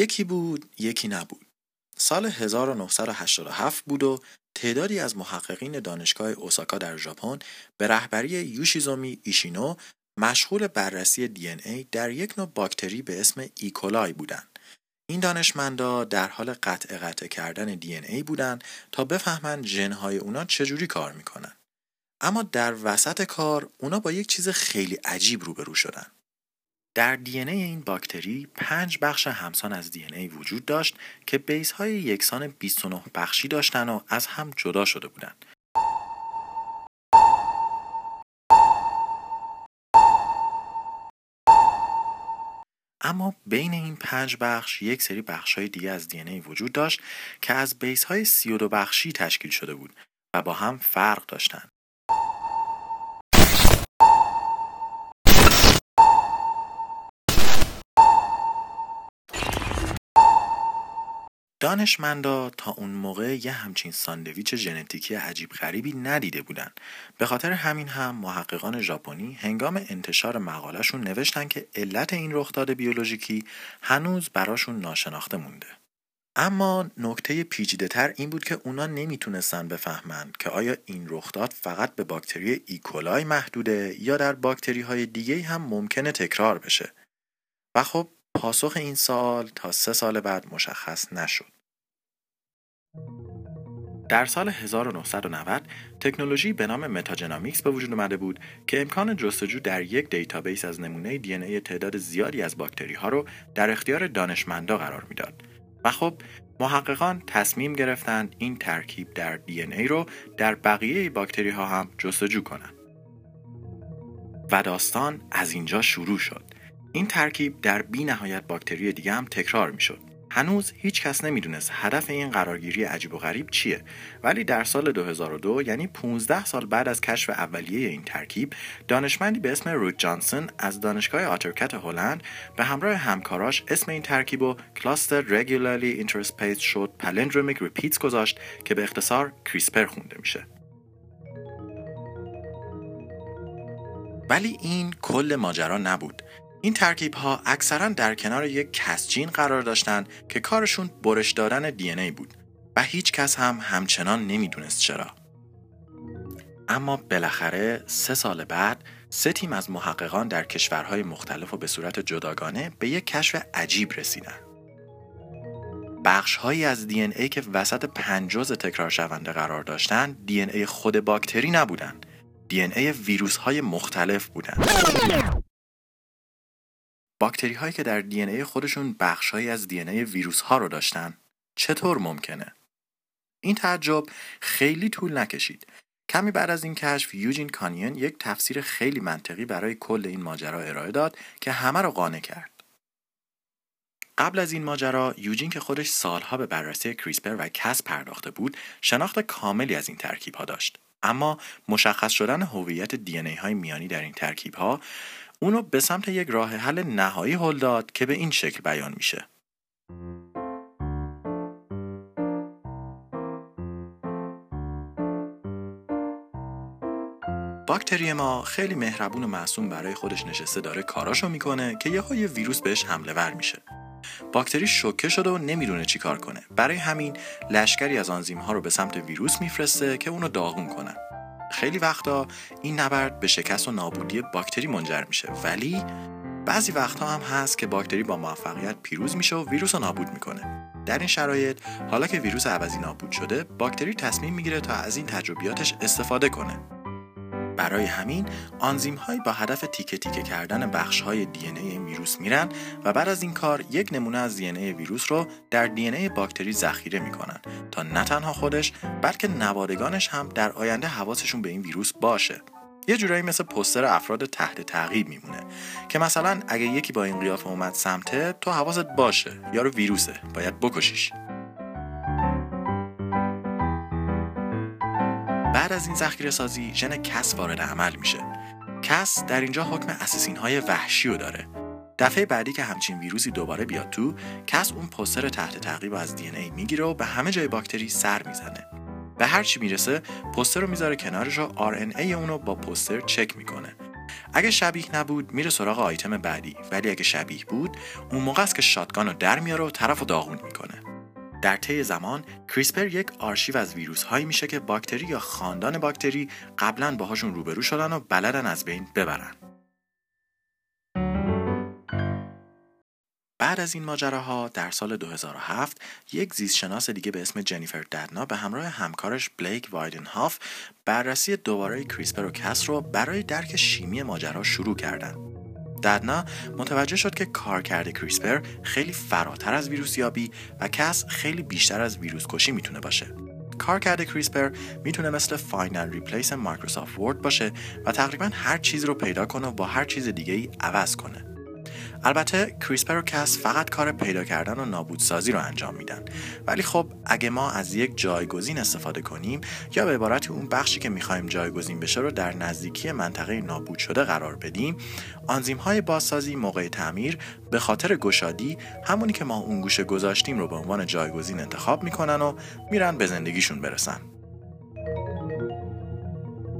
یکی بود یکی نبود سال 1987 بود و تعدادی از محققین دانشگاه اوساکا در ژاپن به رهبری یوشیزومی ایشینو مشغول بررسی دی ای در یک نوع باکتری به اسم ایکولای بودند. این دانشمندا در حال قطع قطع کردن دی ای بودند تا بفهمند ژنهای اونا چجوری کار می‌کنن. اما در وسط کار اونا با یک چیز خیلی عجیب روبرو شدن. در دی این باکتری پنج بخش همسان از دی ای وجود داشت که بیس های یکسان 29 بخشی داشتن و از هم جدا شده بودند. اما بین این پنج بخش یک سری بخش های دیگه از دی ای وجود داشت که از بیس های 32 بخشی تشکیل شده بود و با هم فرق داشتند. دانشمندا تا اون موقع یه همچین ساندویچ ژنتیکی عجیب غریبی ندیده بودن. به خاطر همین هم محققان ژاپنی هنگام انتشار مقالهشون نوشتن که علت این رخداد بیولوژیکی هنوز براشون ناشناخته مونده. اما نکته پیچیده تر این بود که اونا نمی‌تونستن بفهمند که آیا این رخداد فقط به باکتری ایکولای محدوده یا در باکتری های دیگه هم ممکنه تکرار بشه. و خب پاسخ این سوال تا سه سال بعد مشخص نشد. در سال 1990 تکنولوژی به نام metagenomics به وجود اومده بود که امکان جستجو در یک دیتابیس از نمونه DNA تعداد زیادی از باکتری ها رو در اختیار دانشمندا قرار می‌داد. و خب محققان تصمیم گرفتند این ترکیب در DNA رو در بقیه باکتری ها هم جستجو کنند. و داستان از اینجا شروع شد. این ترکیب در بی نهایت باکتری دیگه هم تکرار می شد. هنوز هیچ کس نمی‌دونست هدف این قرارگیری عجیب و غریب چیه. ولی در سال 2002 یعنی 15 سال بعد از کشف اولیه این ترکیب دانشمندی به اسم روت جانسون از دانشگاه آترکت هلند به همراه همکاراش اسم این ترکیب و کلاستر Regularly Interspaced شد Palindromic Repeats گذاشت که به اختصار کریسپر خونده میشه. ولی این کل ماجرا نبود. این ترکیب ها اکثرا در کنار یک کسجین قرار داشتند که کارشون برش دادن دی ای بود و هیچ کس هم همچنان نمی‌دونست چرا. اما بالاخره سه سال بعد سه تیم از محققان در کشورهای مختلف و به صورت جداگانه به یک کشف عجیب رسیدن. بخش هایی از دی ای که وسط پنجوز تکرار شونده قرار داشتند دی ای خود باکتری نبودند. دی ای ویروس های مختلف بودند. باکتری هایی که در دی ای خودشون بخشهایی از دی ای ویروس ها رو داشتن چطور ممکنه؟ این تعجب خیلی طول نکشید. کمی بعد از این کشف یوجین کانین یک تفسیر خیلی منطقی برای کل این ماجرا ارائه داد که همه رو قانع کرد. قبل از این ماجرا یوجین که خودش سالها به بررسی کریسپر و کس پرداخته بود شناخت کاملی از این ترکیب ها داشت اما مشخص شدن هویت دی های میانی در این ترکیب ها اونو به سمت یک راه حل نهایی هل داد که به این شکل بیان میشه. باکتری ما خیلی مهربون و معصوم برای خودش نشسته داره کاراشو می‌کنه که یه یه ویروس بهش حمله ور میشه. باکتری شوکه شده و نمی‌دونه چی کار کنه. برای همین لشکری از آنزیم ها رو به سمت ویروس میفرسته که اونو داغون کنن. خیلی وقتا این نبرد به شکست و نابودی باکتری منجر میشه. ولی بعضی وقتها هم هست که باکتری با موفقیت پیروز میشه و ویروس رو نابود می‌کنه. در این شرایط حالا که ویروس عوضی نابود شده باکتری تصمیم می‌گیره تا از این تجربیاتش استفاده کنه. برای همین آنزیم هایی با هدف تیکه تیکه کردن بخش های دی این ویروس میرن و بعد از این کار یک نمونه از دی ویروس رو در دی باکتری ذخیره می‌کنن تا نه تنها خودش بلکه نوادگانش هم در آینده حواسشون به این ویروس باشه. یه جورایی مثل پستر افراد تحت تعقیب میمونه که مثلا اگه یکی با این قیافه اومد سمته تو حواست باشه. یارو ویروسه. باید بکشیش. از این ذخیره سازی ژن کس وارد عمل میشه. Cas در اینجا حکم assassin های وحشی رو داره. دفعه بعدی که همچین ویروسی دوباره بیاد تو Cas اون پوستر تحت تعقیب از DNA می‌گیره و به همه جای باکتری سر می‌زنه. به هر چی می‌رسه پوستر رو می‌ذاره کنارش و RNA اونو با پوستر چک می‌کنه. اگه شبیه نبود میره سراغ آیتم بعدی. ولی اگه شبیه بود اون موقع است که shotgun رو در میاره و طرف رو داغون می‌کنه. در طی زمان CRISPR یک آرشیو از ویروس هایی میشه که باکتری یا خاندان باکتری قبلا باهاشون روبرو شدن و بلدن از بین ببرن بعد از این ماجراها در سال 2007 یک زیستشناس دیگه به اسم جنیفر ددنا به همراه همکارش بلیک وایدنهاف بررسی دوباره کریسپر و کس رو برای درک شیمی ماجرا شروع کردن. ددنا متوجه شد که کارکرد کریسپر خیلی فراتر از ویروس یابی و کس خیلی بیشتر از ویروس کشی می‌تونه باشه. کارکرد CRISPR می‌تونه مثل find and replace Microsoft Word باشه و تقریبا هر چیز رو پیدا کنه و با هر چیز دیگه ای عوض کنه. البته CRISPR و Cas فقط کار پیدا کردن و نابودسازی رو انجام میدن. ولی خب اگه ما از یک جایگزین استفاده کنیم یا به عبارت اون بخشی که می‌خوایم جایگزین بشه رو در نزدیکی منطقه نابود شده قرار بدیم آنزیم های بازسازی موقع تعمیر به خاطر گشادی همونی که ما اون گوشه گذاشتیم رو به عنوان جایگزین انتخاب می‌کنن و میرن به زندگیشون برسن.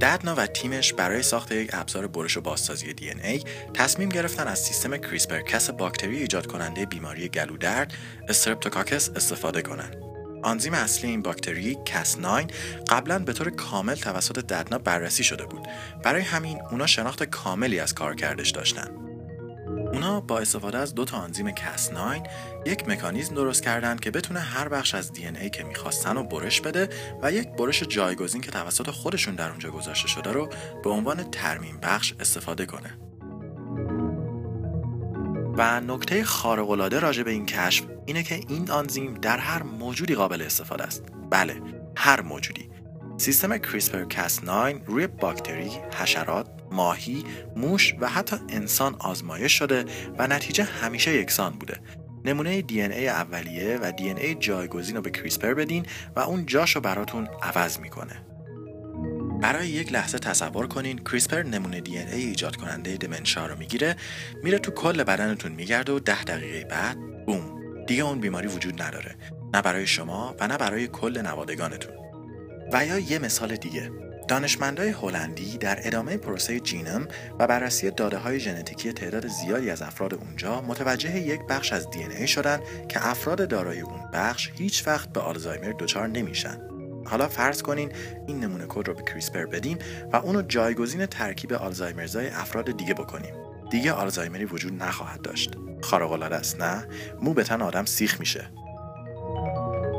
ددنا و تیمش برای ساخت یک ابزار برش و بازسازی DNA تصمیم گرفتن از سیستم CRISPR Cas باکتری ایجاد کننده بیماری گلودرد Streptococcus استفاده کنند. آنزیم اصلی این باکتری Cas 9 قبلا به طور کامل توسط ددنا بررسی شده بود برای همین اونا شناخت کاملی از کارکردش داشتن اونا با استفاده از دو تا آنزیم کس 9 یک مکانیزم درست کردن که بتونه هر بخش از دی ای که می‌خواستن رو برش بده و یک برش جایگزین که توسط خودشون در اونجا گذاشته شده رو به عنوان ترمیم بخش استفاده کنه. و نکته خارق‌العاده راجع به این کشف اینه که این آنزیم در هر موجودی قابل استفاده است. بله، هر موجودی. سیستم کریسپر کس 9 روی باکتری، حشرات، ماهی، موش و حتی انسان آزمایش شده و نتیجه همیشه یکسان بوده. نمونه دی ای اولیه و دی ای جایگزین رو به کریسپر بدین و اون جاشو براتون عوض می‌کنه. برای یک لحظه تصور کنین کریسپر نمونه دی ای ایجاد کننده دمنشا رو می‌گیره میره تو کل بدنتون میگرده و ده دقیقه بعد بوم دیگه اون بیماری وجود نداره نه برای شما و نه برای کل نوادگانتون و یا یه مثال دیگه دانشمندای هلندی در ادامه پروسه جینم و بررسی داده های ژنتیکی تعداد زیادی از افراد اونجا متوجه یک بخش از دی ای شدن که افراد دارای اون بخش هیچ وقت به آلزایمر دچار نمیشن. حالا فرض کنین این نمونه کد رو به کریسپر بدیم و اونو جایگزین ترکیب آلزایمرزای افراد دیگه بکنیم. دیگه آلزایمری وجود نخواهد داشت. خارق است نه؟ مو به تن آدم سیخ میشه.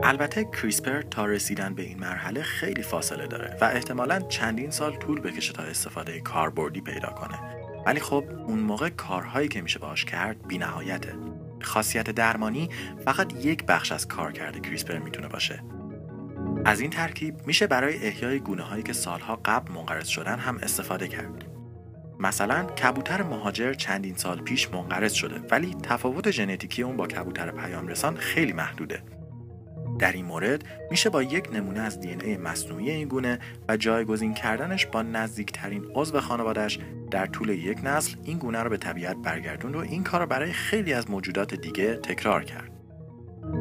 البته کریسپر تا رسیدن به این مرحله خیلی فاصله داره و احتمالا چندین سال طول بکشه تا استفاده کاربردی پیدا کنه. ولی خب اون موقع کارهایی که میشه باش کرد بی نهایته. خاصیت درمانی فقط یک بخش از کار کرده کریسپر می‌تونه باشه. از این ترکیب میشه برای احیای گونه هایی که سالها قبل منقرض شدن هم استفاده کرد. مثلا کبوتر مهاجر چندین سال پیش منقرض شده ولی تفاوت ژنتیکی اون با کبوتر پیام رسان خیلی محدوده. در این مورد میشه با یک نمونه از دی ای مصنوعی این گونه و جایگزین کردنش با نزدیکترین عضو خانوادهش در طول یک نسل این گونه رو به طبیعت برگردوند و این کار رو برای خیلی از موجودات دیگه تکرار کرد.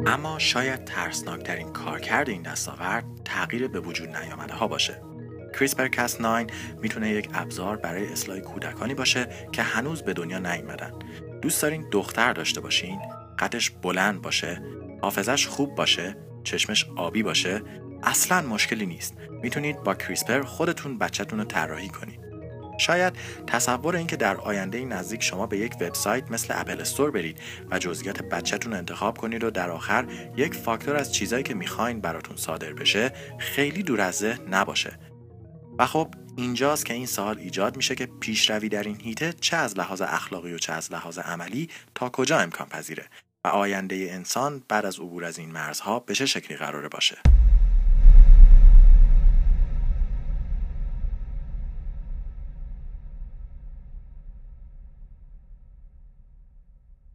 اما شاید ترسناکترین کارکرد این دستاورد تغییر به وجود نیامده ها باشه. کریسپر کاس 9 می‌تونه یک ابزار برای اصلاح کودکانی باشه که هنوز به دنیا نیومدن. دوست دارین دختر داشته باشین؟ قدش بلند باشه حافظش خوب باشه چشمش آبی باشه اصلا مشکلی نیست. می‌تونید با کریسپر خودتون بچهتون رو طراحی کنید. شاید تصور اینکه در آینده نزدیک شما به یک وبسایت مثل اپل استور برید و جزئیات بچهتون انتخاب کنید و در آخر یک فاکتور از چیزایی که می‌خواین براتون صادر بشه خیلی دور از ذهن نباشه. و خب اینجاست که این سوال ایجاد میشه که پیشروی در این هیته چه از لحاظ اخلاقی و چه از لحاظ عملی تا کجا امکان پذیره و آینده انسان بعد از عبور از این مرزها به چه شکلی قراره باشه؟